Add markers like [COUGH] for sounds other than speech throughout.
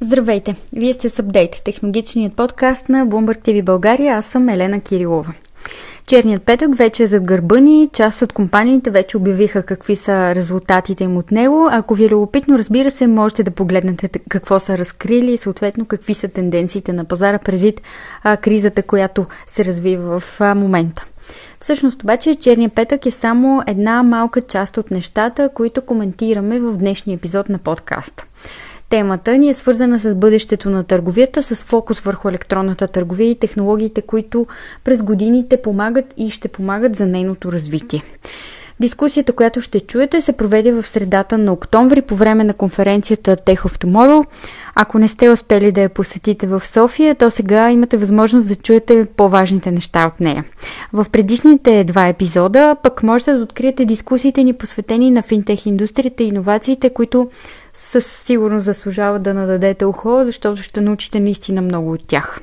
Здравейте! Вие сте с Update, технологичният подкаст на Bloomberg TV България. Аз съм Елена Кирилова. Черният петък вече е зад гърба ни. Част от компаниите вече обявиха какви са резултатите им от него. Ако ви е любопитно, разбира се, можете да погледнете какво са разкрили и съответно какви са тенденциите на пазара предвид кризата, която се развива в момента. Всъщност обаче Черния петък е само една малка част от нещата, които коментираме в днешния епизод на подкаста. Темата ни е свързана с бъдещето на търговията, с фокус върху електронната търговия и технологиите, които през годините помагат и ще помагат за нейното развитие. Дискусията, която ще чуете, се проведе в средата на октомври по време на конференцията Tech of Tomorrow. Ако не сте успели да я посетите в София, то сега имате възможност да чуете по-важните неща от нея. В предишните два епизода пък можете да откриете дискусиите ни посветени на финтех индустрията и иновациите, които със сигурност заслужава да нададете ухо, защото ще научите наистина много от тях.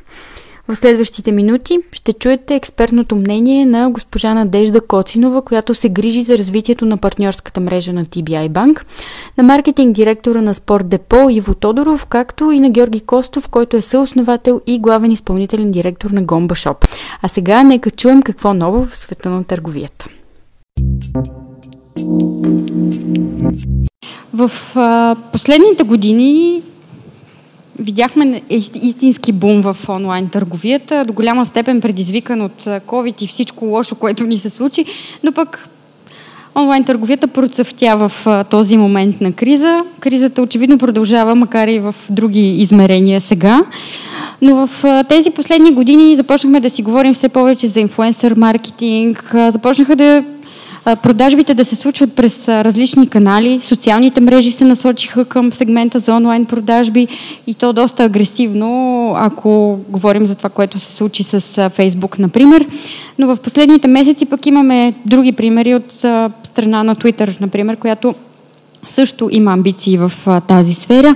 В следващите минути ще чуете експертното мнение на госпожа Надежда Коцинова, която се грижи за развитието на партньорската мрежа на TBI Bank, на маркетинг директора на Спорт Депо Иво Тодоров, както и на Георги Костов, който е съосновател и главен изпълнителен директор на Гомба Шоп. А сега нека чуем какво ново в света на търговията. В а, последните години видяхме истински бум в онлайн търговията, до голяма степен предизвикан от COVID и всичко лошо, което ни се случи, но пък онлайн търговията процъфтя в този момент на криза. Кризата очевидно продължава, макар и в други измерения сега. Но в тези последни години започнахме да си говорим все повече за инфлуенсър маркетинг, започнаха да продажбите да се случват през различни канали. Социалните мрежи се насочиха към сегмента за онлайн продажби и то доста агресивно, ако говорим за това, което се случи с Фейсбук, например. Но в последните месеци пък имаме други примери от страна на Twitter, например, която също има амбиции в тази сфера.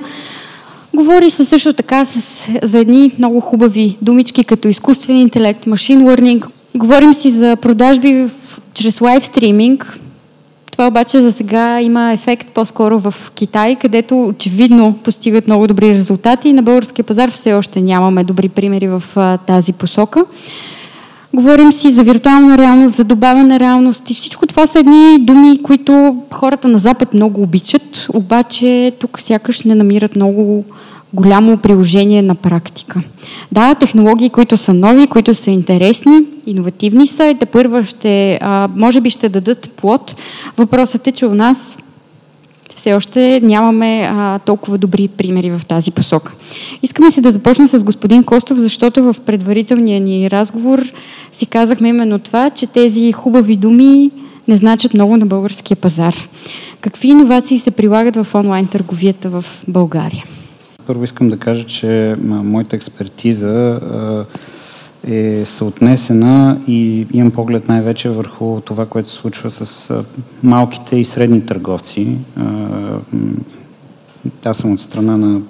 Говори се също така с, за едни много хубави думички, като изкуствен интелект, машин learning. Говорим си за продажби в чрез лайв стриминг. Това обаче за сега има ефект по-скоро в Китай, където очевидно постигат много добри резултати. На българския пазар все още нямаме добри примери в а, тази посока. Говорим си за виртуална реалност, за добавена реалност и всичко това са едни думи, които хората на Запад много обичат, обаче тук сякаш не намират много голямо приложение на практика. Да, технологии, които са нови, които са интересни, иновативни са и те първа ще, а, може би ще дадат плод. Въпросът е, че у нас все още нямаме а, толкова добри примери в тази посока. Искаме се да започна с господин Костов, защото в предварителния ни разговор си казахме именно това, че тези хубави думи не значат много на българския пазар. Какви иновации се прилагат в онлайн търговията в България? Първо искам да кажа, че моята експертиза е съотнесена и имам поглед най-вече върху това, което се случва с малките и средни търговци. Аз съм от страна на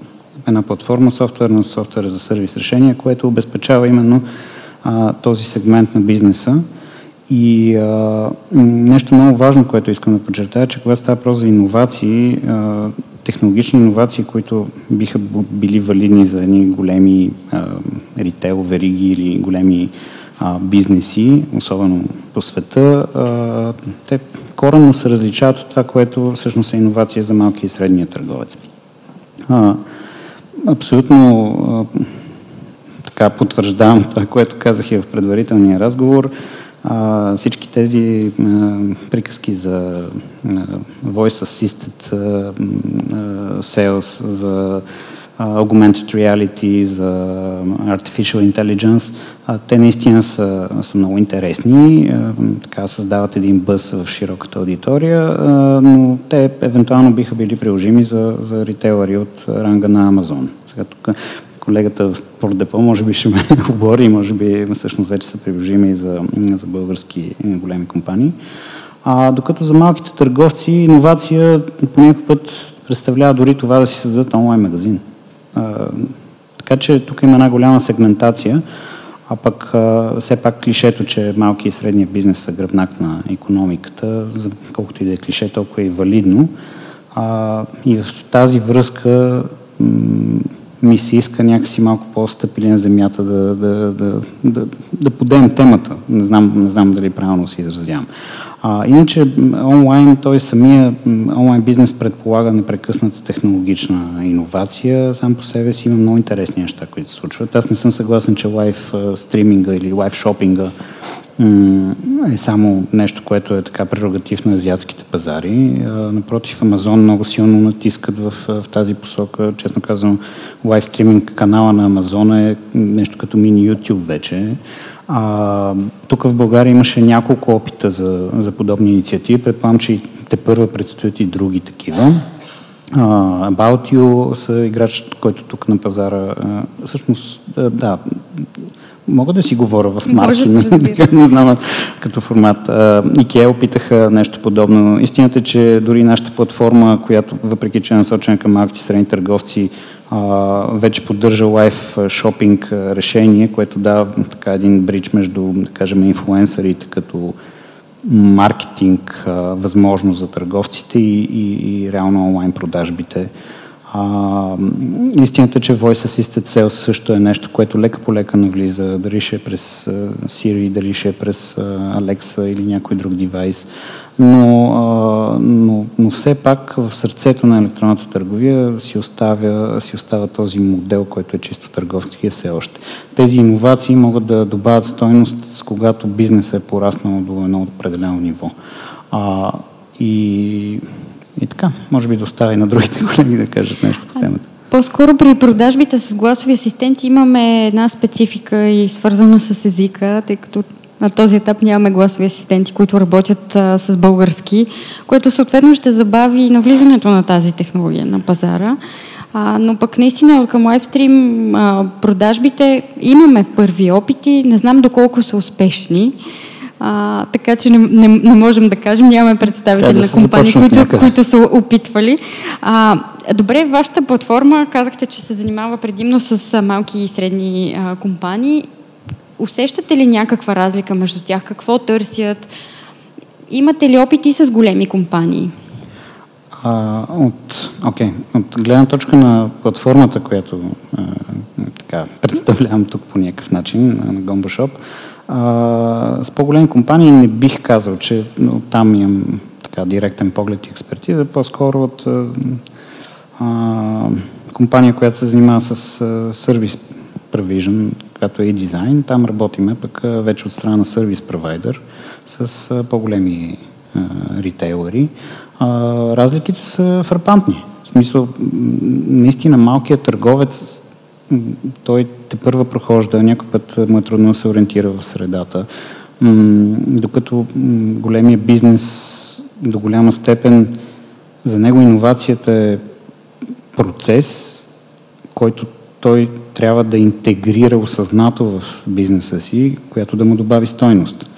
една платформа софтуерна софтуера за сервис решения, което обезпечава именно този сегмент на бизнеса. И а, нещо много важно, което искам да подчертая, че когато става въпрос за иновации, технологични иновации, които биха били валидни за едни големи а, ритейл, вериги или големи а, бизнеси, особено по света, а, те коренно се различават от това, което всъщност е иновация за малки и средния търговец. А, абсолютно а, така потвърждавам това, което казах и в предварителния разговор. А, всички тези а, приказки за а, voice assisted а, sales, за augmented reality, за artificial intelligence, а, те наистина са, са много интересни, а, така създават един бъс в широката аудитория, а, но те евентуално биха били приложими за, за ритейлери от ранга на Амазон. Сега тук колегата в Спортдепо може би ще ме [LAUGHS] обори, може би всъщност вече са приложими и за, за български големи компании. А, докато за малките търговци иновация по някакъв път представлява дори това да си създадат онлайн магазин. А, така че тук има една голяма сегментация. А пък а, все пак клишето, че малки и средния бизнес са гръбнак на економиката, за колкото и да е клише, толкова е и валидно. А, и в тази връзка ми се иска някакси малко по-стъпили на земята да, да, да, да, да подем темата. Не знам, не знам дали правилно се изразявам. А, иначе онлайн, той самия онлайн бизнес предполага непрекъсната технологична иновация. Сам по себе си има много интересни неща, които се случват. Аз не съм съгласен, че лайв стриминга или лайв шопинга е само нещо, което е така прерогатив на азиатските пазари. Напротив, Амазон много силно натискат в, в тази посока. Честно казвам, лайв стриминг канала на Амазон е нещо като мини YouTube вече. А, тук в България имаше няколко опита за, за подобни инициативи. Предполагам, че те първа предстоят и други такива. Uh, About You са играч, който тук на пазара, всъщност, да, мога да си говоря в маркетинг, така не знам като формат. IKEA опитаха нещо подобно. Истината е, че дори нашата платформа, която въпреки че е насочена към малките и средни търговци, вече поддържа лайф шопинг решение, което дава така един брич между, да кажем, инфлуенсърите като маркетинг, възможност за търговците и, и, и реално онлайн продажбите. А, истината е, че Voice Assisted Sales също е нещо, което лека по лека навлиза, дали ще е през Siri, дали ще е през Alexa или някой друг девайс. Но, а, но, но все пак в сърцето на електронната търговия си оставя, си остава този модел, който е чисто търговски все още. Тези иновации могат да добавят стойност, когато бизнесът е пораснал до едно определено ниво. А, и и така, може би да оставя и на другите [LAUGHS] колеги да кажат нещо по темата. По-скоро при продажбите с гласови асистенти имаме една специфика и свързана с езика, тъй като на този етап нямаме гласови асистенти, които работят а, с български, което съответно ще забави навлизането на тази технология на пазара. А, но пък наистина към лайвстрим а, продажбите имаме първи опити, не знам доколко са успешни. А, така че не, не, не можем да кажем, нямаме представители да на компании, които, които са опитвали. А, добре, вашата платформа, казахте, че се занимава предимно с малки и средни а, компании. Усещате ли някаква разлика между тях? Какво търсят? Имате ли опити с големи компании? А, от, okay. от гледна точка на платформата, която а, така, представлявам тук по някакъв начин на GomboShop, а, с по-големи компании не бих казал, че но, там имам така директен поглед и експертиза, по-скоро от а, компания, която се занимава с сервис provision, която е дизайн. Там работиме пък вече от страна на сервис провайдер с а, по-големи а, ритейлери. А, разликите са фрапантни. В смисъл, наистина малкият търговец той те първа прохожда, някой път му е трудно да се ориентира в средата. Докато големия бизнес до голяма степен за него иновацията е процес, който той трябва да интегрира осъзнато в бизнеса си, която да му добави стойност.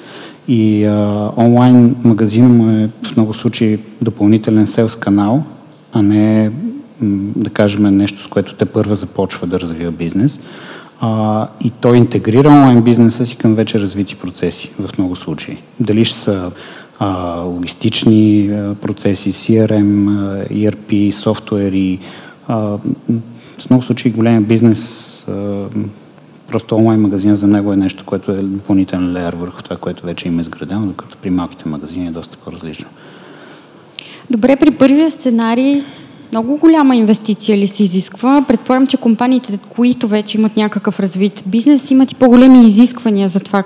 И а, онлайн магазина му е в много случаи допълнителен селс канал, а не да кажем, нещо, с което те първа започва да развива бизнес. А, и той интегрира онлайн бизнеса си към вече развити процеси в много случаи. Дали ще са а, логистични процеси, CRM, ERP, софтуери. В много случаи големия бизнес, а, просто онлайн магазина за него е нещо, което е допълнителен леер върху това, което вече има изградено, докато при малките магазини е доста по-различно. Добре, при първия сценарий много голяма инвестиция ли се изисква? Предполагам, че компаниите, които вече имат някакъв развит бизнес, имат и по-големи изисквания за това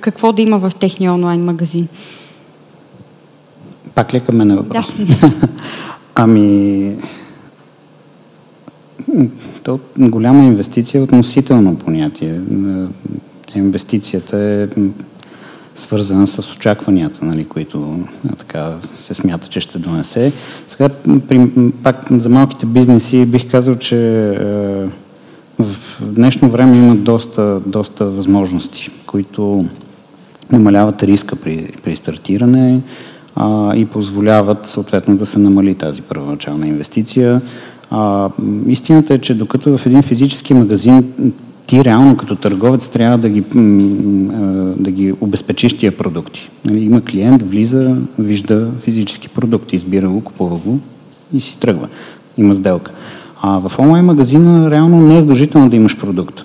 какво да има в техния онлайн магазин. Пак ли към мен въпрос? Да. [LAUGHS] ами, то голяма инвестиция е относително понятие. Инвестицията е свързана с очакванията, нали, които така се смята, че ще донесе. Сега, при, пак за малките бизнеси бих казал, че е, в днешно време има доста, доста възможности, които намаляват риска при, при стартиране а, и позволяват съответно да се намали тази първоначална инвестиция. А, истината е, че докато в един физически магазин ти реално като търговец трябва да ги, да ги обезпечиш тия продукти. Нали, има клиент, влиза, вижда физически продукт, избира го, купува го и си тръгва. Има сделка. А в онлайн магазина реално не е задължително да имаш продукт.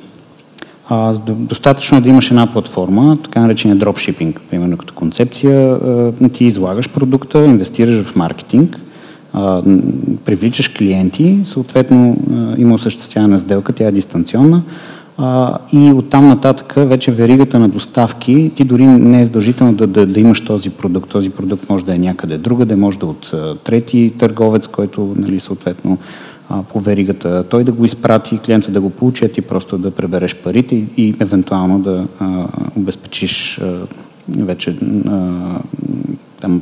А, достатъчно е да имаш една платформа, така наречения дропшипинг, примерно като концепция. Ти излагаш продукта, инвестираш в маркетинг, привличаш клиенти, съответно има осъществяване на сделка, тя е дистанционна и оттам нататък вече веригата на доставки, ти дори не е задължително да, да, да имаш този продукт. Този продукт може да е някъде друга, може да е от трети търговец, който нали, съответно по веригата той да го изпрати, клиента да го получи, а ти просто да пребереш парите и, и евентуално да а, обезпечиш а, вече а, там,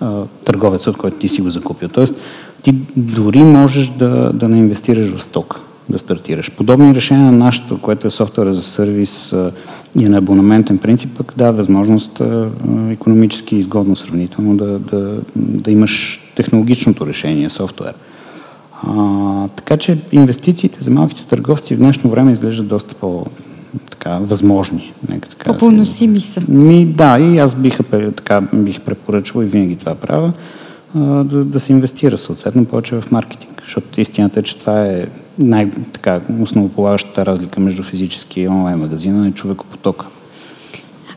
а, търговеца, от който ти си го закупил. Тоест, ти дори можеш да, да не инвестираш в стока, да стартираш. Подобни решения на нашето, което е софтуера за сервис и на абонаментен принцип, пък да, възможност економически изгодно сравнително да, да, да имаш технологичното решение, софтуер. А, така че инвестициите за малките търговци в днешно време изглеждат доста по така, възможни. Нека така По-поносими са. Ми, да, и аз бих, така, бих препоръчвал и винаги това правя, да, да се инвестира съответно повече в маркетинг. Защото истината е, че това е най-така основополагащата разлика между физически и онлайн магазина и човекопотока.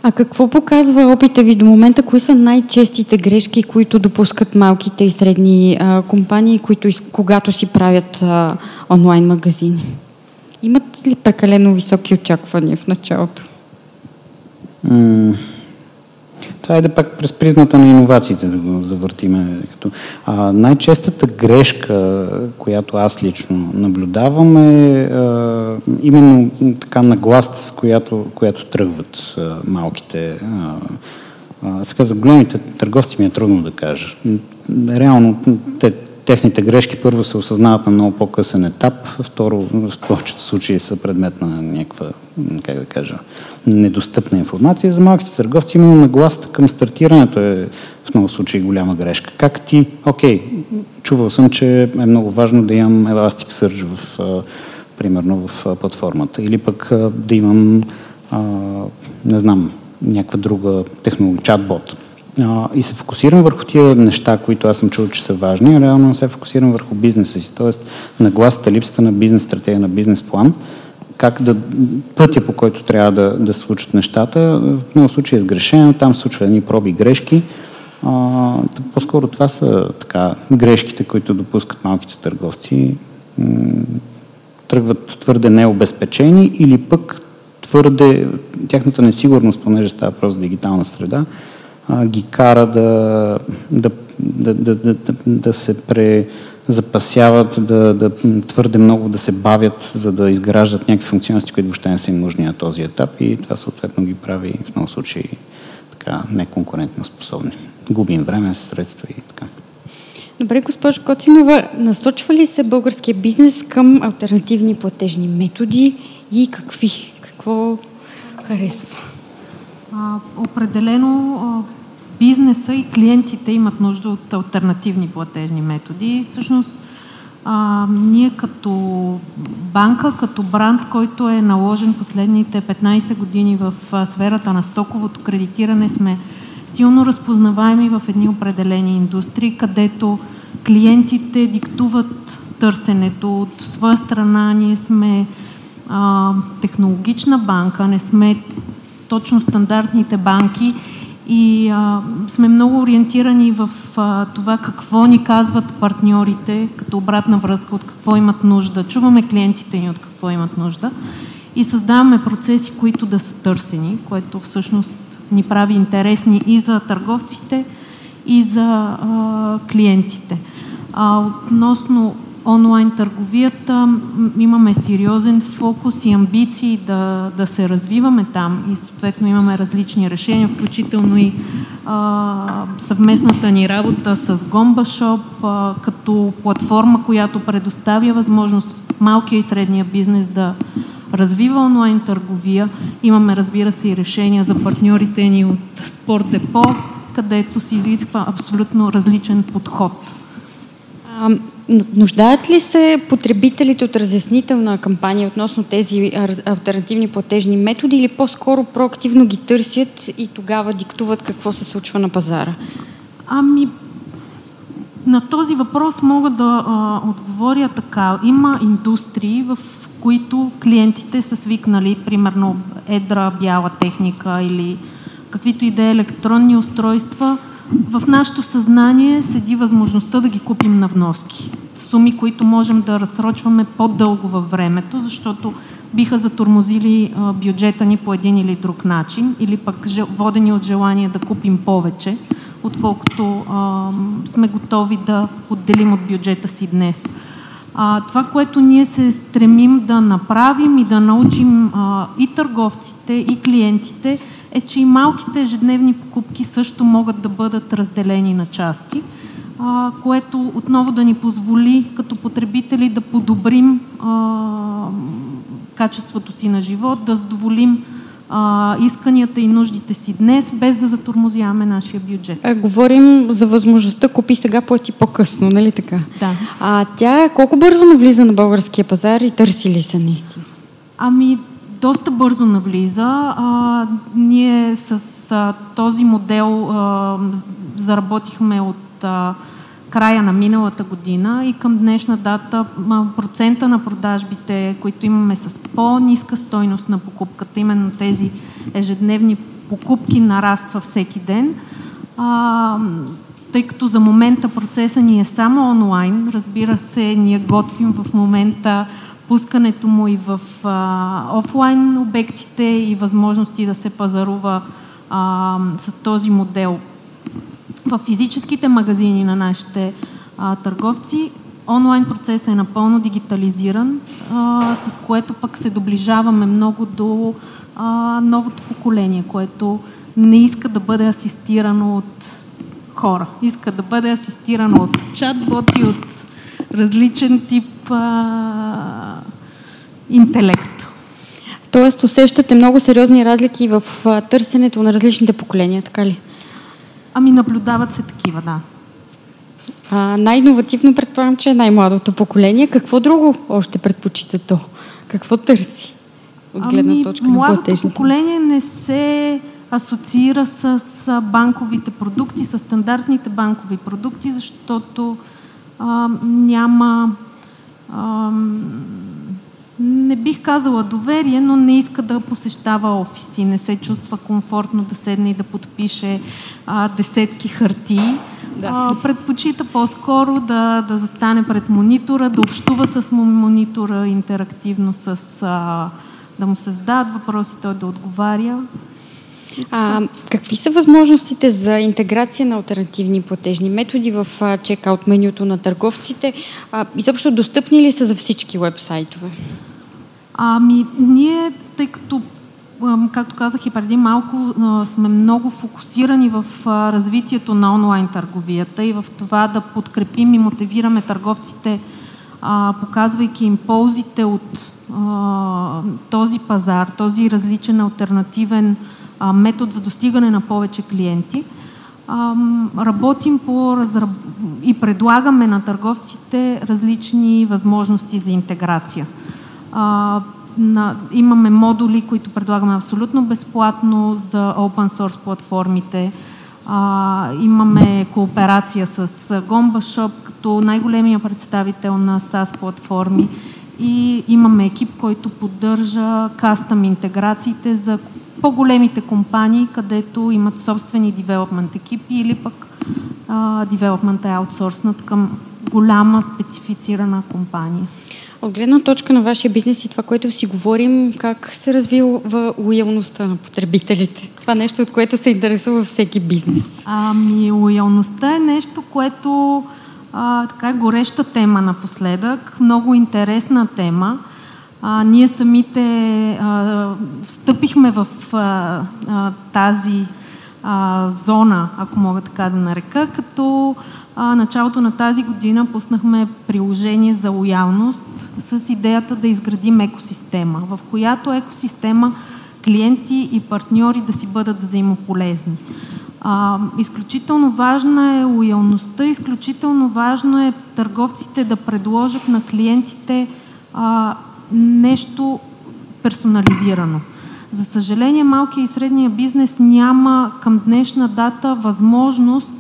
А какво показва опита ви до момента? Кои са най-честите грешки, които допускат малките и средни а, компании, които, когато си правят а, онлайн магазини? Имат ли прекалено високи очаквания в началото? Mm. Това е да пак през призмата на иновациите да го завъртиме. А, най-честата грешка, която аз лично наблюдавам е а, именно така нагласта, с която, която тръгват а, малките. А, а, сега за големите търговци ми е трудно да кажа. Реално те техните грешки първо се осъзнават на много по-късен етап, второ в повечето случаи са предмет на някаква, как да кажа, недостъпна информация. За малките търговци именно нагласта към стартирането е в много случаи голяма грешка. Как ти, окей, чувал съм, че е много важно да имам Elasticsearch в, примерно в платформата или пък да имам, не знам, някаква друга технология, чатбот и се фокусирам върху тия неща, които аз съм чул, че са важни, а реално се фокусирам върху бизнеса си. Тоест, нагласата, липсата на бизнес стратегия, на бизнес план, как да, пътя по който трябва да, да случат нещата, в много случаи е сгрешено, там случва едни проби грешки. А, по-скоро това са така, грешките, които допускат малките търговци. тръгват твърде необезпечени или пък твърде тяхната несигурност, понеже става просто дигитална среда, а, ги кара да, да, да, да, да, да се презапасяват, да, да твърде много да се бавят, за да изграждат някакви функционалности, които въобще не са им нужни на този етап и това съответно ги прави в много случаи така неконкурентно способни. Губим време, средства и така. Добре, госпожо Коцинова, насочва ли се българския бизнес към альтернативни платежни методи и какви? Какво харесва? А, определено а, бизнеса и клиентите имат нужда от альтернативни платежни методи. Всъщност, а, ние като банка, като бранд, който е наложен последните 15 години в а, сферата на стоковото кредитиране, сме силно разпознаваеми в едни определени индустрии, където клиентите диктуват търсенето. От своя страна ние сме а, технологична банка, не сме точно стандартните банки и а, сме много ориентирани в а, това какво ни казват партньорите като обратна връзка, от какво имат нужда. Чуваме клиентите ни от какво имат нужда и създаваме процеси, които да са търсени, което всъщност ни прави интересни и за търговците, и за а, клиентите. А, относно онлайн търговията имаме сериозен фокус и амбиции да, да се развиваме там и съответно имаме различни решения, включително и а, съвместната ни работа с Gomba а, като платформа, която предоставя възможност малкия и средния бизнес да развива онлайн търговия. Имаме, разбира се, и решения за партньорите ни от Спорт Депо, където се изисква абсолютно различен подход. Нуждаят ли се потребителите от разяснителна кампания относно тези альтернативни платежни методи или по-скоро проактивно ги търсят и тогава диктуват какво се случва на пазара? Ами, на този въпрос мога да а, отговоря така. Има индустрии, в които клиентите са свикнали, примерно едра бяла техника или каквито и да е електронни устройства, в нашето съзнание седи възможността да ги купим на вноски. Суми, които можем да разсрочваме по-дълго във времето, защото биха затормозили бюджета ни по един или друг начин, или пък водени от желание да купим повече, отколкото а, сме готови да отделим от бюджета си днес. А, това, което ние се стремим да направим и да научим а, и търговците, и клиентите, е, че и малките ежедневни покупки също могат да бъдат разделени на части, а, което отново да ни позволи като потребители да подобрим а, качеството си на живот, да задоволим а, исканията и нуждите си днес, без да затормозяваме нашия бюджет. А, говорим за възможността купи сега, плати по-късно, нали така? Да. А тя колко бързо навлиза на българския пазар и търси ли се наистина? Ами, доста бързо навлиза. А, ние с а, този модел а, заработихме от а, края на миналата година и към днешна дата процента на продажбите, които имаме с по-ниска стойност на покупката, именно тези ежедневни покупки нараства всеки ден. А, тъй като за момента процеса ни е само онлайн, разбира се, ние готвим в момента пускането му и в а, офлайн обектите и възможности да се пазарува а, с този модел в физическите магазини на нашите а, търговци онлайн процесът е напълно дигитализиран, а, с което пък се доближаваме много до а, новото поколение, което не иска да бъде асистирано от хора. Иска да бъде асистирано от чатботи, от различен тип а, интелект. Тоест усещате много сериозни разлики в търсенето на различните поколения, така ли? Ами наблюдават се такива, да. А, най-инновативно предполагам, че е най-младото поколение. Какво друго още предпочита то? Какво търси? От гледна ами, точка на платежните? поколение не се асоциира с банковите продукти, с стандартните банкови продукти, защото а, няма не бих казала доверие, но не иска да посещава офиси, не се чувства комфортно да седне и да подпише а, десетки хартии. Да. А, предпочита по-скоро да, да застане пред монитора, да общува с монитора интерактивно, с, а, да му се задават въпроси, той да отговаря. А, какви са възможностите за интеграция на альтернативни платежни методи в чекаут менюто на търговците? А, изобщо достъпни ли са за всички вебсайтове? Ами, ние, тъй като, както казах и преди малко, сме много фокусирани в развитието на онлайн търговията и в това да подкрепим и мотивираме търговците, показвайки им ползите от този пазар, този различен альтернативен метод за достигане на повече клиенти. Работим по разраб... и предлагаме на търговците различни възможности за интеграция. А, на, имаме модули, които предлагаме абсолютно безплатно за open source платформите. А, имаме кооперация с Gomba Shop като най-големия представител на SaaS платформи и имаме екип, който поддържа кастъм интеграциите за по-големите компании, където имат собствени девелопмент екипи или пък девелопмент е аутсорснат към голяма специфицирана компания. От гледна точка на вашия бизнес и това, което си говорим, как се развива лоялността на потребителите? Това нещо, от което се интересува всеки бизнес. Ами, лоялността е нещо, което а, така е гореща тема напоследък, много интересна тема. А, ние самите а, встъпихме в а, а, тази а, зона, ако мога така да нарека, като а, началото на тази година пуснахме приложение за лоялност с идеята да изградим екосистема, в която екосистема клиенти и партньори да си бъдат взаимополезни. А, изключително важна е лоялността, изключително важно е търговците да предложат на клиентите а, нещо персонализирано. За съжаление, малкия и средния бизнес няма към днешна дата възможност,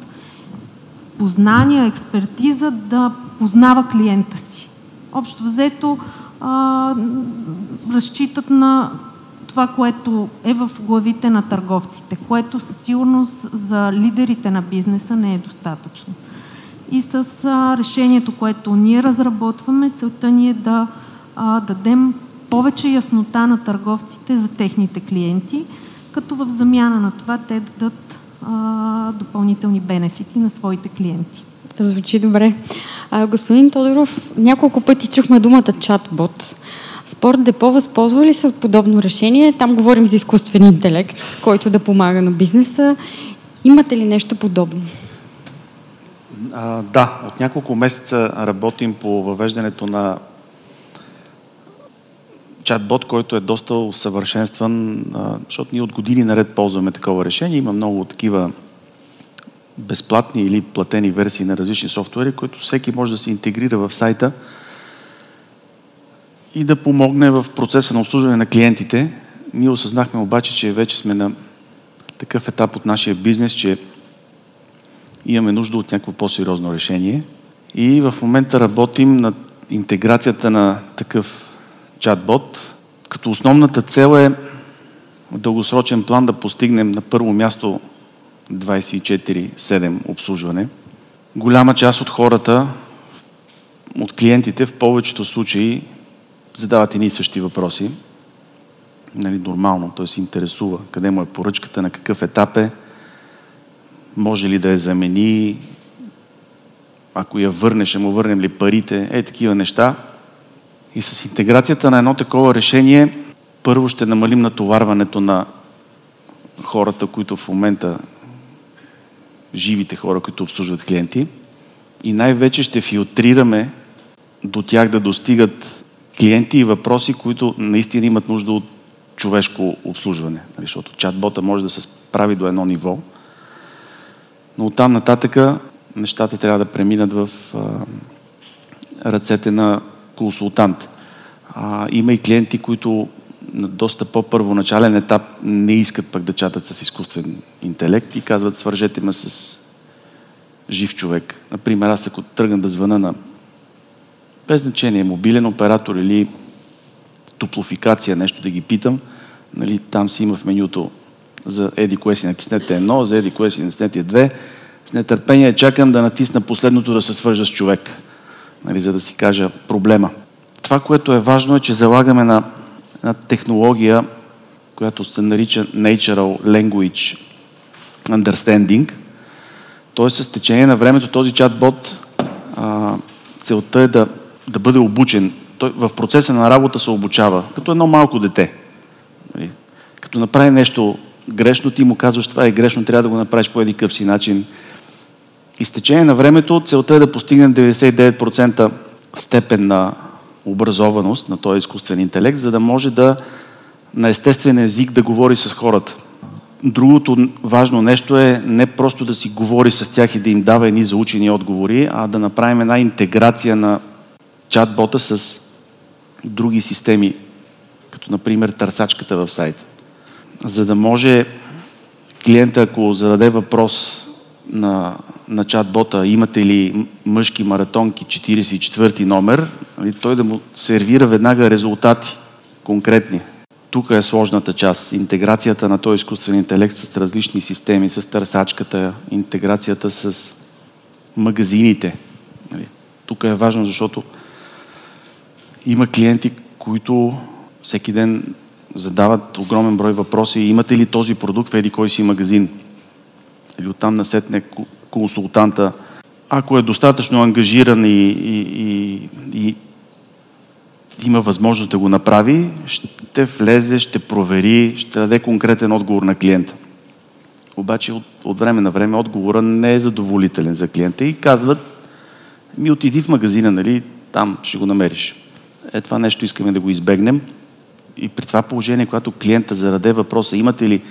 познания, експертиза да познава клиента си. Общо взето а, разчитат на това, което е в главите на търговците, което със сигурност за лидерите на бизнеса не е достатъчно. И с а, решението, което ние разработваме, целта ни е да а, дадем повече яснота на търговците за техните клиенти, като в замяна на това те дадат а, допълнителни бенефити на своите клиенти. Звучи добре. А, господин Тодоров, няколко пъти чухме думата чатбот. Спорт Депо възползва ли се от подобно решение? Там говорим за изкуствен интелект, който да помага на бизнеса. Имате ли нещо подобно? А, да, от няколко месеца работим по въвеждането на чатбот, който е доста усъвършенстван, защото ние от години наред ползваме такова решение. Има много такива безплатни или платени версии на различни софтуери, които всеки може да се интегрира в сайта и да помогне в процеса на обслужване на клиентите. Ние осъзнахме обаче, че вече сме на такъв етап от нашия бизнес, че имаме нужда от някакво по-сериозно решение. И в момента работим над интеграцията на такъв чатбот, като основната цел е в дългосрочен план да постигнем на първо място 24-7 обслужване. Голяма част от хората, от клиентите в повечето случаи задават едни и същи въпроси. Нали, нормално, той се интересува къде му е поръчката, на какъв етап е, може ли да я замени, ако я върне, ще му върнем ли парите, е такива неща. И с интеграцията на едно такова решение, първо ще намалим натоварването на хората, които в момента живите хора, които обслужват клиенти. И най-вече ще филтрираме до тях да достигат клиенти и въпроси, които наистина имат нужда от човешко обслужване. Нали, защото чатбота може да се справи до едно ниво, но оттам нататъка нещата трябва да преминат в а, ръцете на консултант. А, има и клиенти, които на доста по-първоначален етап не искат пък да чатат с изкуствен интелект и казват свържете ме с жив човек. Например, аз ако тръгна да звъна на без значение, мобилен оператор или топлофикация, нещо да ги питам, нали, там си има в менюто за еди кое си натиснете едно, за еди кое си натиснете две. С нетърпение чакам да натисна последното да се свържа с човек, нали, за да си кажа проблема. Това, което е важно е, че залагаме на една технология, която се нарича Natural Language Understanding. Т.е. с течение на времето този чатбот а, целта е да, да бъде обучен. Той в процеса на работа се обучава, като едно малко дете. Нали? Като направи нещо грешно, ти му казваш това е грешно, трябва да го направиш по един си начин. И с течение на времето целта е да постигне 99% степен на образованост на този изкуствен интелект, за да може да на естествен език да говори с хората. Другото важно нещо е не просто да си говори с тях и да им дава едни заучени отговори, а да направим една интеграция на чатбота с други системи, като например търсачката в сайта. За да може клиента, ако зададе въпрос на на чат-бота, имате ли мъжки маратонки 44 номер, нали, той да му сервира веднага резултати конкретни. Тук е сложната част. Интеграцията на този изкуствен интелект с различни системи, с търсачката, интеграцията с магазините. Нали, тук е важно, защото има клиенти, които всеки ден задават огромен брой въпроси. Имате ли този продукт в еди кой си магазин? Или оттам насетне консултанта, ако е достатъчно ангажиран и, и, и, и има възможност да го направи, ще влезе, ще провери, ще даде конкретен отговор на клиента. Обаче от, от време на време отговора не е задоволителен за клиента и казват, ми отиди в магазина, нали, там ще го намериш. Е, това нещо искаме да го избегнем. И при това положение, когато клиента зараде въпроса, имате ли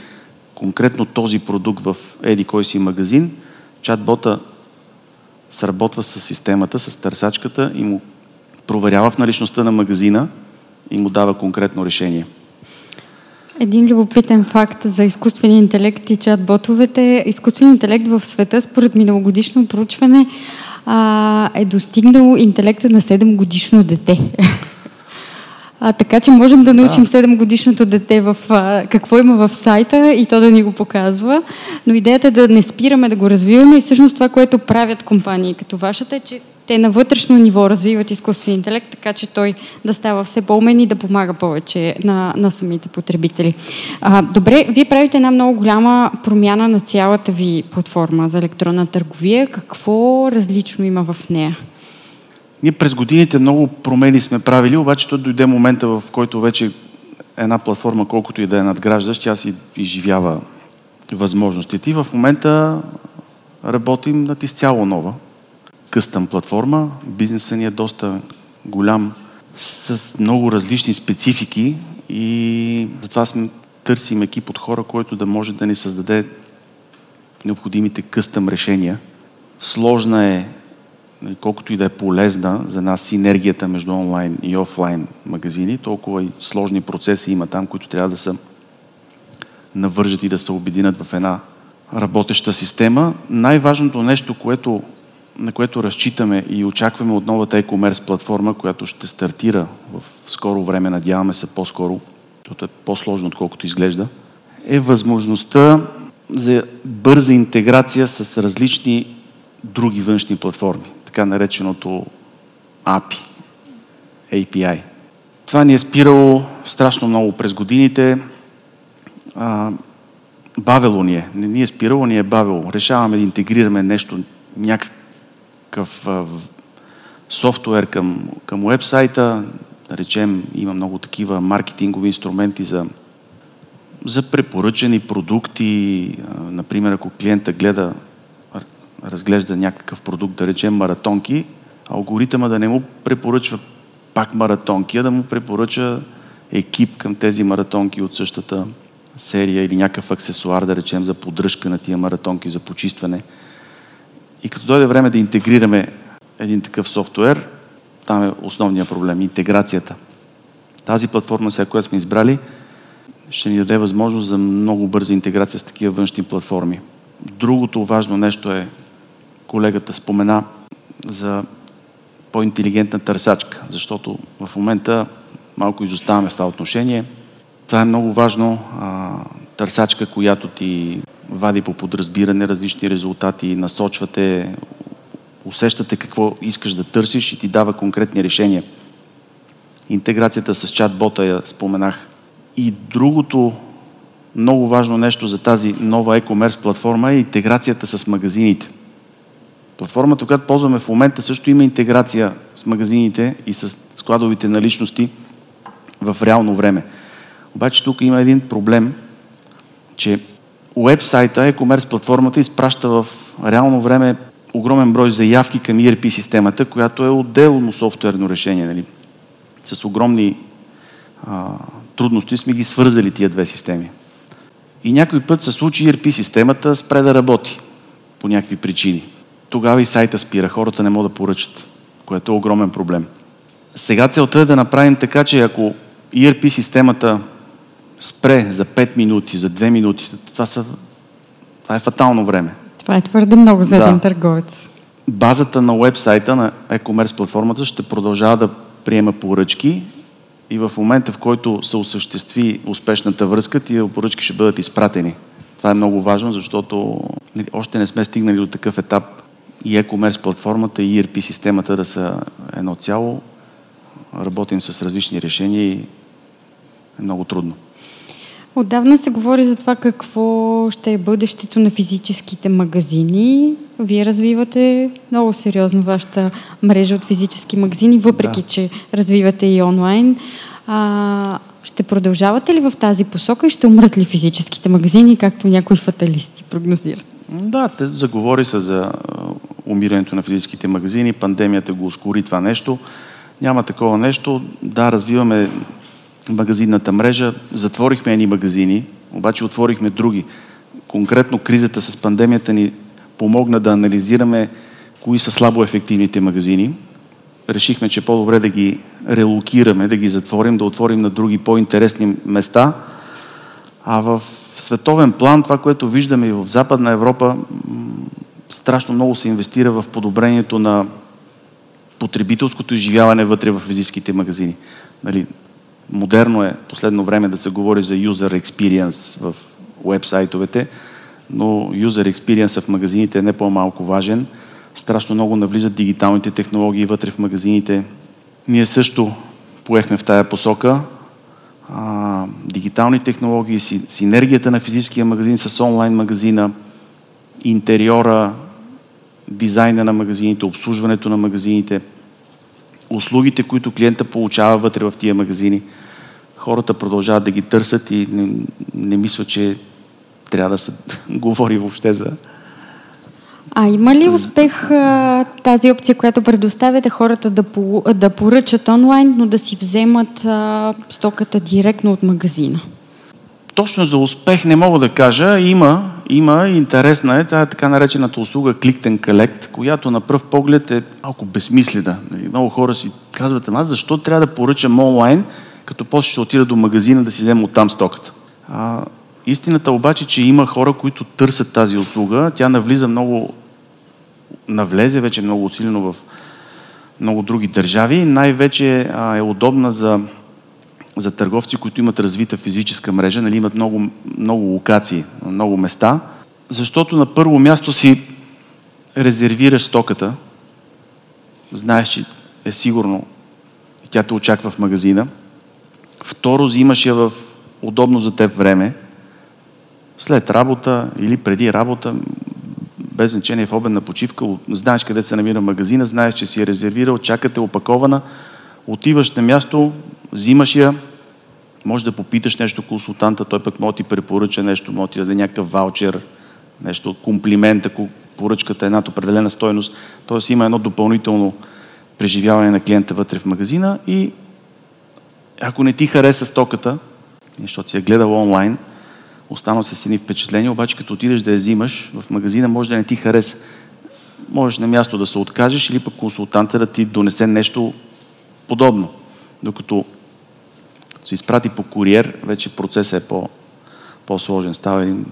конкретно този продукт в еди кой си магазин, чатбота сработва с системата, с търсачката и му проверява в наличността на магазина и му дава конкретно решение. Един любопитен факт за изкуствения интелект и чат-ботовете. Изкуственият интелект в света, според миналогодишно проучване, е достигнал интелекта на 7 годишно дете. А, така че можем да научим да. 7 годишното дете в а, какво има в сайта и то да ни го показва. Но идеята е да не спираме да го развиваме и всъщност това, което правят компании като вашата е, че те на вътрешно ниво развиват изкуствен интелект, така че той да става все по-умен и да помага повече на, на самите потребители. А, добре, вие правите една много голяма промяна на цялата ви платформа за електронна търговия. Какво различно има в нея? Ние през годините много промени сме правили, обаче то дойде момента, в който вече една платформа, колкото и да е надграждаш, тя си изживява възможностите. И в момента работим над изцяло нова къстъм платформа. Бизнесът ни е доста голям, с много различни специфики и затова сме, търсим екип от хора, който да може да ни създаде необходимите къстъм решения. Сложна е, колкото и да е полезна за нас синергията между онлайн и офлайн магазини, толкова и сложни процеси има там, които трябва да се навържат и да се обединят в една работеща система. Най-важното нещо, което на което разчитаме и очакваме от новата e-commerce платформа, която ще стартира в скоро време, надяваме се по-скоро, защото е по-сложно, отколкото изглежда, е възможността за бърза интеграция с различни други външни платформи, така нареченото API, API. Това ни е спирало страшно много през годините. А, бавело ни е. Не ни е спирало, ни е бавело. Решаваме да интегрираме нещо, някак, някакъв софтуер към, към уебсайта, да речем, има много такива маркетингови инструменти за, за препоръчени продукти. Например, ако клиента гледа, разглежда някакъв продукт, да речем маратонки, алгоритъма да не му препоръчва пак маратонки, а да му препоръча екип към тези маратонки от същата серия или някакъв аксесуар, да речем, за поддръжка на тия маратонки, за почистване – и като дойде време да интегрираме един такъв софтуер, там е основният проблем – интеграцията. Тази платформа, сега, която сме избрали, ще ни даде възможност за много бърза интеграция с такива външни платформи. Другото важно нещо е, колегата спомена за по-интелигентна търсачка, защото в момента малко изоставаме в това отношение. Това е много важно. Търсачка, която ти вади по подразбиране различни резултати, насочвате, усещате какво искаш да търсиш и ти дава конкретни решения. Интеграцията с чат-бота я споменах. И другото много важно нещо за тази нова e-commerce платформа е интеграцията с магазините. Платформата, която ползваме в момента, също има интеграция с магазините и с складовите наличности в реално време. Обаче тук има един проблем, че уебсайта, e-commerce платформата изпраща в реално време огромен брой заявки към ERP системата, която е отделно софтуерно решение. Нали? С огромни а, трудности сме ги свързали тия две системи. И някой път се случи ERP системата спре да работи по някакви причини. Тогава и сайта спира, хората не могат да поръчат, което е огромен проблем. Сега целта е да направим така, че ако ERP системата спре за 5 минути, за 2 минути, това, са, това е фатално време. Това е твърде много за да. един търговец. Базата на вебсайта на e-commerce платформата ще продължава да приема поръчки и в момента, в който се осъществи успешната връзка, тия поръчки ще бъдат изпратени. Това е много важно, защото нали, още не сме стигнали до такъв етап и e-commerce платформата и ERP системата да са едно цяло. Работим с различни решения и е много трудно. Отдавна се говори за това какво ще е бъдещето на физическите магазини. Вие развивате много сериозно вашата мрежа от физически магазини, въпреки да. че развивате и онлайн. А, ще продължавате ли в тази посока и ще умрат ли физическите магазини, както някои фаталисти прогнозират? Да, те заговори се за умирането на физическите магазини, пандемията го ускори това нещо. Няма такова нещо. Да, развиваме магазинната мрежа. Затворихме едни магазини, обаче отворихме други. конкретно кризата с пандемията ни помогна да анализираме кои са слабо ефективните магазини. Решихме, че по-добре да ги релокираме, да ги затворим, да отворим на други по-интересни места. А в световен план, това, което виждаме и в Западна Европа, страшно много се инвестира в подобрението на потребителското изживяване вътре в физическите магазини. Нали, модерно е последно време да се говори за user experience в уебсайтовете, но user experience в магазините е не по-малко важен. Страшно много навлизат дигиталните технологии вътре в магазините. Ние също поехме в тая посока. А, дигитални технологии, синергията на физическия магазин с онлайн магазина, интериора, дизайна на магазините, обслужването на магазините, услугите, които клиента получава вътре в тия магазини. Хората продължават да ги търсят и не, не мисля, че трябва да се [LAUGHS] говори въобще за... А има ли успех тази опция, която предоставяте хората да, по, да поръчат онлайн, но да си вземат а, стоката директно от магазина? Точно за успех не мога да кажа. Има, има интересна е тази така наречената услуга Click and Collect, която на пръв поглед е малко безмислена. Нали, много хора си казват, аз защо трябва да поръчам онлайн, като после ще отида до магазина да си взема оттам стоката. А, истината обаче, че има хора, които търсят тази услуга. Тя навлиза много, навлезе вече много усилено в много други държави. Най-вече а, е удобна за за търговци, които имат развита физическа мрежа, нали, имат много, много локации, много места, защото на първо място си резервираш стоката, знаеш, че е сигурно и тя те очаква в магазина. Второ, взимаш я в удобно за теб време, след работа или преди работа, без значение в обедна почивка, знаеш къде се намира магазина, знаеш, че си е резервирал, чакате опакована, отиваш на място, взимаш я, може да попиташ нещо консултанта, той пък може да ти препоръча нещо, може да ти даде някакъв ваучер, нещо, комплимент, ако поръчката е над определена стойност. Тоест има едно допълнително преживяване на клиента вътре в магазина и ако не ти хареса стоката, защото си я гледал онлайн, останал си ни впечатления, обаче като отидеш да я взимаш в магазина, може да не ти хареса. Можеш на място да се откажеш или пък консултанта да ти донесе нещо подобно. Докато се изпрати по куриер, вече процесът е по, по-сложен. Става един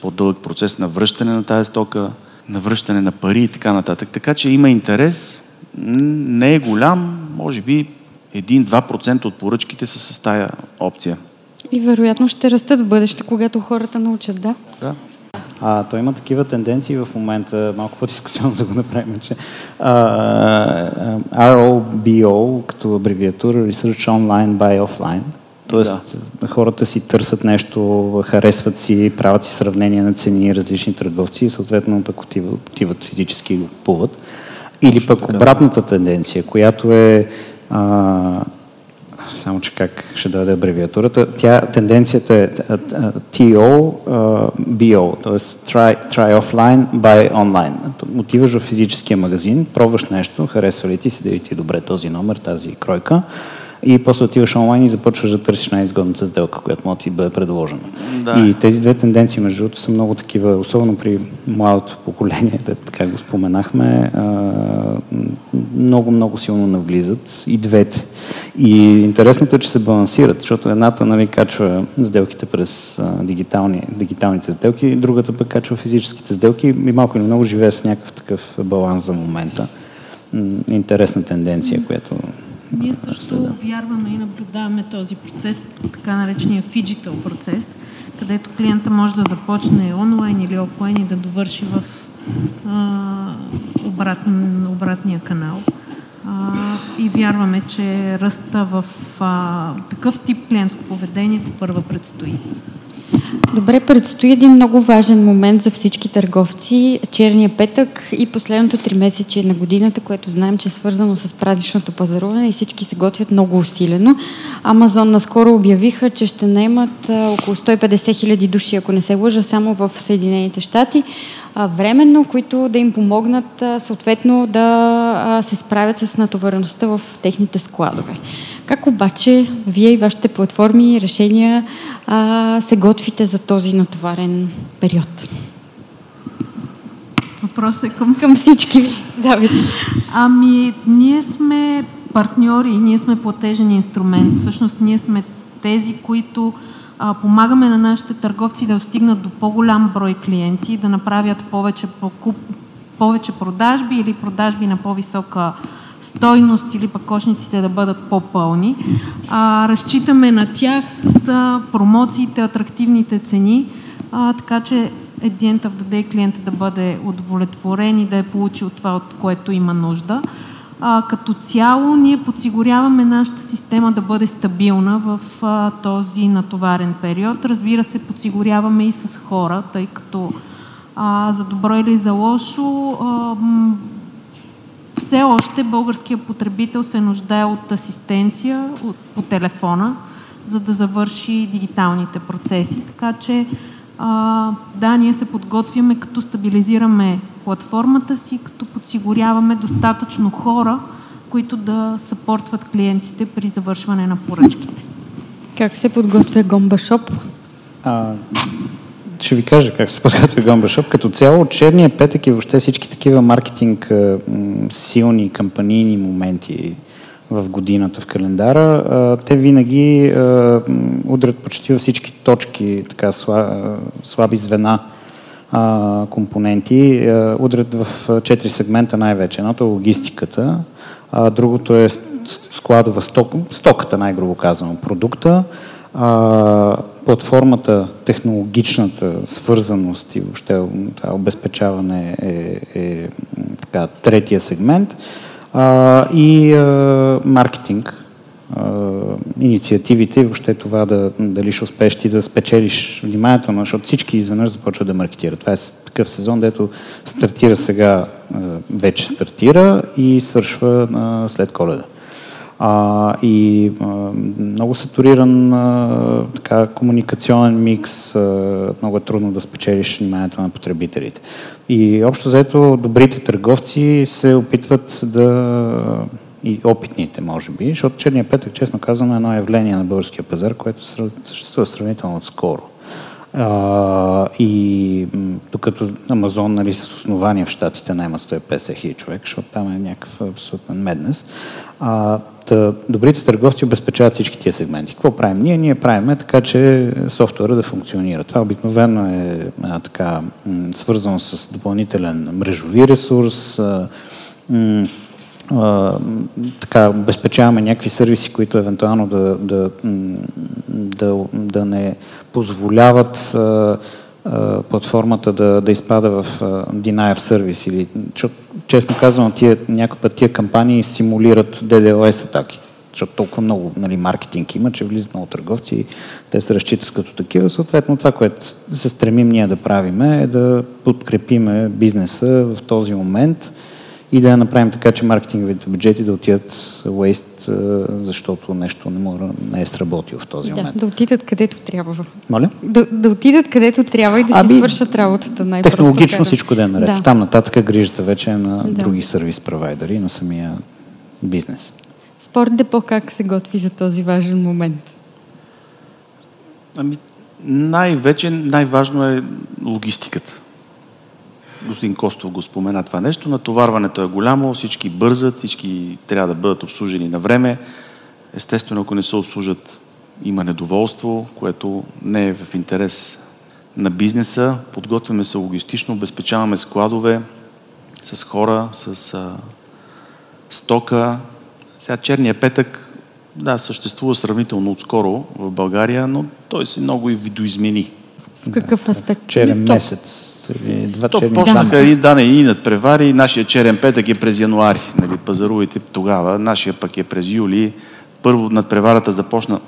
по-дълъг процес на връщане на тази стока, на връщане на пари и така нататък. Така че има интерес, не е голям, може би 1-2% от поръчките са с тая опция. И вероятно ще растат в бъдеще, когато хората научат, да? Да. А, той има такива тенденции в момента, малко по-дискусионно да го направим, че а, ROBO, като абревиатура Research Online by Offline, Тоест, да. хората си търсят нещо, харесват си, правят си сравнение на цени различни търговци и съответно пък отиват, отиват физически и го купуват. Или Точно пък така. обратната тенденция, която е а, само че как ще даде абревиатурата. Тя, тенденцията е TO, BO, т.е. try, try offline, buy online. Отиваш в физическия магазин, пробваш нещо, харесва ли ти си, да ти добре този номер, тази кройка и после отиваш онлайн и започваш да търсиш най-изгодната сделка, която може да ти бъде предложена. Да. И тези две тенденции, между другото, са много такива, особено при младото поколение, да, така го споменахме, много-много силно навлизат и двете. И интересното е, че се балансират, защото едната нали, качва сделките през а, дигитални, дигиталните сделки, другата пък качва физическите сделки и малко или много живее с някакъв такъв баланс за момента. Интересна тенденция, която ние също вярваме и наблюдаваме този процес, така наречения фиджитал процес, където клиента може да започне онлайн или офлайн и да довърши в а, обратен, обратния канал. А, и вярваме, че ръста в а, такъв тип клиентско поведение първа предстои. Добре, предстои един много важен момент за всички търговци. Черния петък и последното три месече на годината, което знаем, че е свързано с празничното пазаруване и всички се готвят много усилено. Амазон наскоро обявиха, че ще наемат около 150 хиляди души, ако не се лъжа, само в Съединените щати, временно, които да им помогнат съответно да се справят с натовареността в техните складове Как обаче вие и вашите платформи и решения а, се готвите за този натоварен период? Въпросът е към... Към всички ви. Давид. Ами, ние сме партньори, ние сме платежен инструмент. Всъщност, ние сме тези, които а, помагаме на нашите търговци да достигнат до по-голям брой клиенти, да направят повече, покуп, повече продажби или продажби на по-висока стойност или пък кошниците да бъдат по-пълни. А, разчитаме на тях за промоциите, атрактивните цени, а, така че at the end клиента да бъде удовлетворен и да е получил това, от което има нужда. А, като цяло ние подсигуряваме нашата система да бъде стабилна в а, този натоварен период. Разбира се, подсигуряваме и с хора, тъй като а, за добро или за лошо а, все още българският потребител се нуждае от асистенция от, по телефона, за да завърши дигиталните процеси. Така че а, да, ние се подготвяме като стабилизираме платформата си, като подсигуряваме достатъчно хора, които да съпортват клиентите при завършване на поръчките. Как се подготвя Гомбашоп? Ще ви кажа как се подготвя Гомбашоп. Като цяло, черния петък и въобще всички такива маркетинг силни кампанийни моменти в годината в календара, те винаги удрят почти във всички точки, така слаби звена компоненти, удрят в четири сегмента най-вече. Едното е логистиката, другото е складова сток, стоката, най-грубо казано, продукта, платформата, технологичната свързаност и въобще това обезпечаване е, е така, третия сегмент а, и а, маркетинг, а, инициативите и въобще това да, дали ще успееш ти да спечелиш вниманието, защото всички изведнъж започват да маркетират. Това е такъв сезон, дето стартира сега, вече стартира и свършва а, след коледа. А, и а, много сатуриран а, така, комуникационен микс, а, много е трудно да спечелиш вниманието на потребителите. И общо заето добрите търговци се опитват да и опитните, може би, защото черния петък, честно казано, е едно явление на българския пазар, което съществува сравнително отскоро. А, и докато Амазон нали, с основание в Штатите найма 150 хиляди човек, защото там е някакъв абсолютен меднес. А, Та, добрите търговци обезпечават всички тия сегменти. Какво правим ние? Ние правиме така, че софтуера да функционира. Това обикновено е а, така, м- свързано с допълнителен мрежови ресурс, а, м- а, така, обезпечаваме някакви сервиси, които евентуално да, да, да, да не позволяват а, а, платформата да, да изпада в deny of service. Или, честно казвам, тия, някой път тия кампании симулират DDoS атаки защото толкова много нали, маркетинг има, че влизат много търговци и те се разчитат като такива. Съответно, това, което се стремим ние да правим е да подкрепиме бизнеса в този момент – и да направим така, че маркетинговите бюджети да отидат waste, защото нещо не, мога, не е сработило в този да, момент. Да отидат където трябва. Моля? Да, да отидат където трябва и да Аби, си свършат работата най-просто. Технологично всичко да е наред. Да. Там нататък грижата вече е на да. други сервис провайдери, на самия бизнес. Спорт депо как се готви за този важен момент? Ами, най-вече, най-важно е логистиката господин Костов го спомена това нещо. Натоварването е голямо, всички бързат, всички трябва да бъдат обслужени на време. Естествено, ако не се обслужат, има недоволство, което не е в интерес на бизнеса. Подготвяме се логистично, обезпечаваме складове с хора, с а, стока. Сега черния петък, да, съществува сравнително отскоро в България, но той се много и видоизмени. В какъв аспект? Черен месец или два То черни почнаха и да не и надпревари. Нашия черен петък е през януари. Нали, пазарувайте тогава. Нашия пък е през юли. Първо надпреварата започна.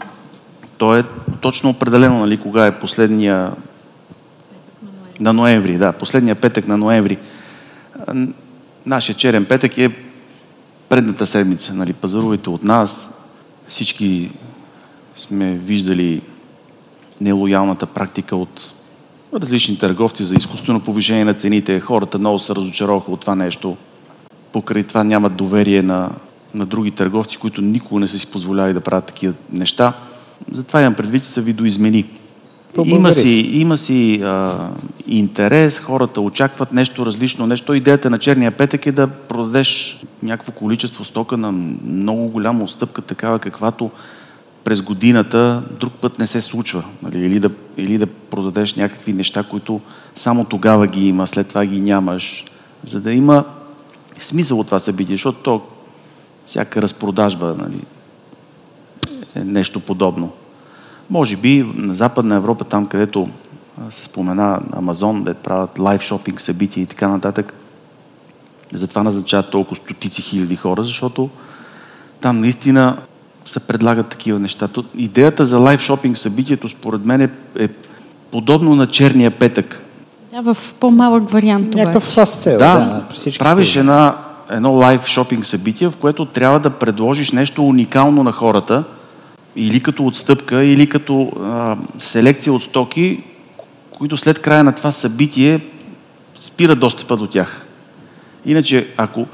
То е точно определено, нали, кога е последния на ноември, да, последния петък на ноември. Нашия черен петък е предната седмица. Нали, пазарувайте от нас. Всички сме виждали нелоялната практика от различни търговци за изкуствено повишение на цените. Хората много се разочароваха от това нещо. Покрай това нямат доверие на на други търговци, които никога не са си позволяли да правят такива неща. Затова имам предвид, че се видоизмени. Има си, има си а, интерес, хората очакват нещо различно, нещо. Идеята на черния петък е да продадеш някакво количество стока на много голяма отстъпка, такава каквато през годината друг път не се случва. Нали? Или, да, или да продадеш някакви неща, които само тогава ги има, след това ги нямаш. За да има смисъл от това събитие, защото то всяка разпродажба нали, е нещо подобно. Може би на Западна Европа, там където се спомена Амазон, да правят лайв шопинг събития и така нататък, затова назначават толкова стотици хиляди хора, защото там наистина се предлагат такива неща. Идеята за лайв шопинг събитието, според мен, е, е подобно на черния петък. Да, в по-малък вариант. Някакъв фаст Да, да правиш една, едно лайв шопинг събитие, в което трябва да предложиш нещо уникално на хората, или като отстъпка, или като а, селекция от стоки, които след края на това събитие спира достъпа до тях. Иначе, ако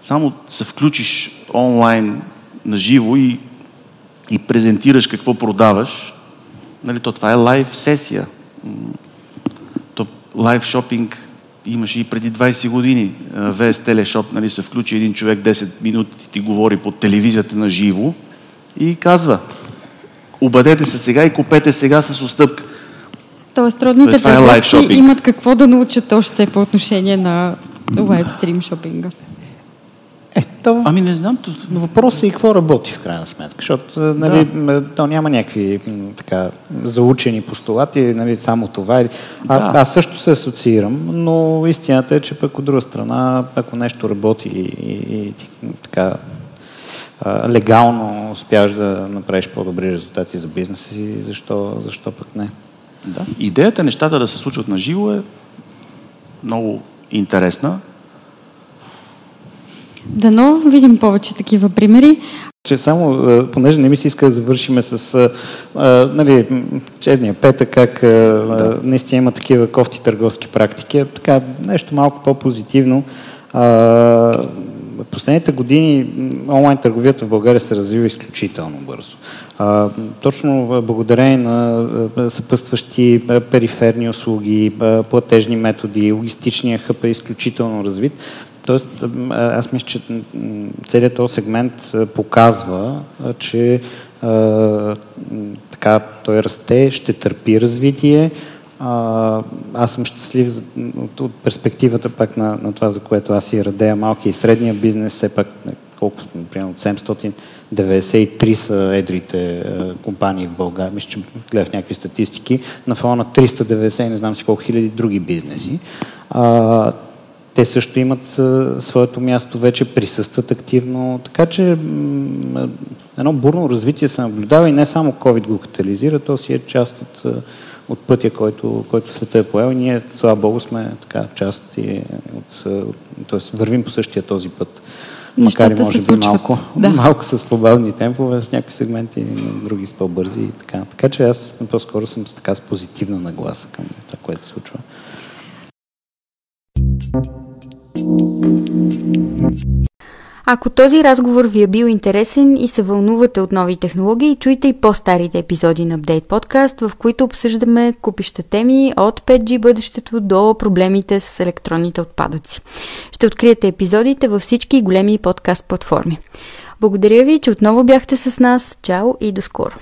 само се включиш онлайн на живо и и презентираш какво продаваш, нали, то това е лайв сесия. То лайв шопинг имаше и преди 20 години. ВС Телешоп, нали, се включи един човек 10 минути ти говори по телевизията на живо и казва обадете се сега и купете сега с отстъпка. Тоест, родните търговци е имат какво да научат още по отношение на лайвстрим шопинга. Е, то... Ами не знам. То... Въпросът е и какво работи в крайна сметка, защото нали, да. то няма някакви така, заучени постулати, нали, само това. А, да. Аз също се асоциирам, но истината е, че пък от друга страна, ако нещо работи и, и, и така легално успяваш да направиш по-добри резултати за бизнеса си, защо, защо пък не? Да. Идеята нещата да се случват на живо е много интересна. Дано видим повече такива примери. Че само, понеже не ми се иска да завършиме с а, нали, черния петък, как а, да. наистина има такива кофти търговски практики, така нещо малко по-позитивно. А, последните години онлайн търговията в България се развива изключително бързо. А, точно благодарение на съпътстващи периферни услуги, платежни методи, логистичния хъп е изключително развит. Тоест, аз мисля, че целият този сегмент показва, че така, той расте, ще търпи развитие. Аз съм щастлив от, перспективата пак на, на това, за което аз и радея малки и средния бизнес, все пак колко, например, от 793 са едрите компании в България. Мисля, че гледах някакви статистики. На фона на 390, не знам си колко хиляди други бизнеси. Те също имат своето място, вече присъстват активно, така че едно бурно развитие се наблюдава и не само COVID го катализира, то си е част от, от пътя, който, който света е поел и ние, слава Богу, сме така част и от, т.е. вървим по същия този път. Нещата Макар и може би малко, да. [LAUGHS] малко с по-бавни темпове, в някакви сегменти, други с по-бързи и така. Така че аз по-скоро съм с така с позитивна нагласа към това, което се случва. Ако този разговор ви е бил интересен и се вълнувате от нови технологии, чуйте и по-старите епизоди на Update Podcast, в които обсъждаме купища теми от 5G бъдещето до проблемите с електронните отпадъци. Ще откриете епизодите във всички големи подкаст платформи. Благодаря ви, че отново бяхте с нас. Чао и до скоро!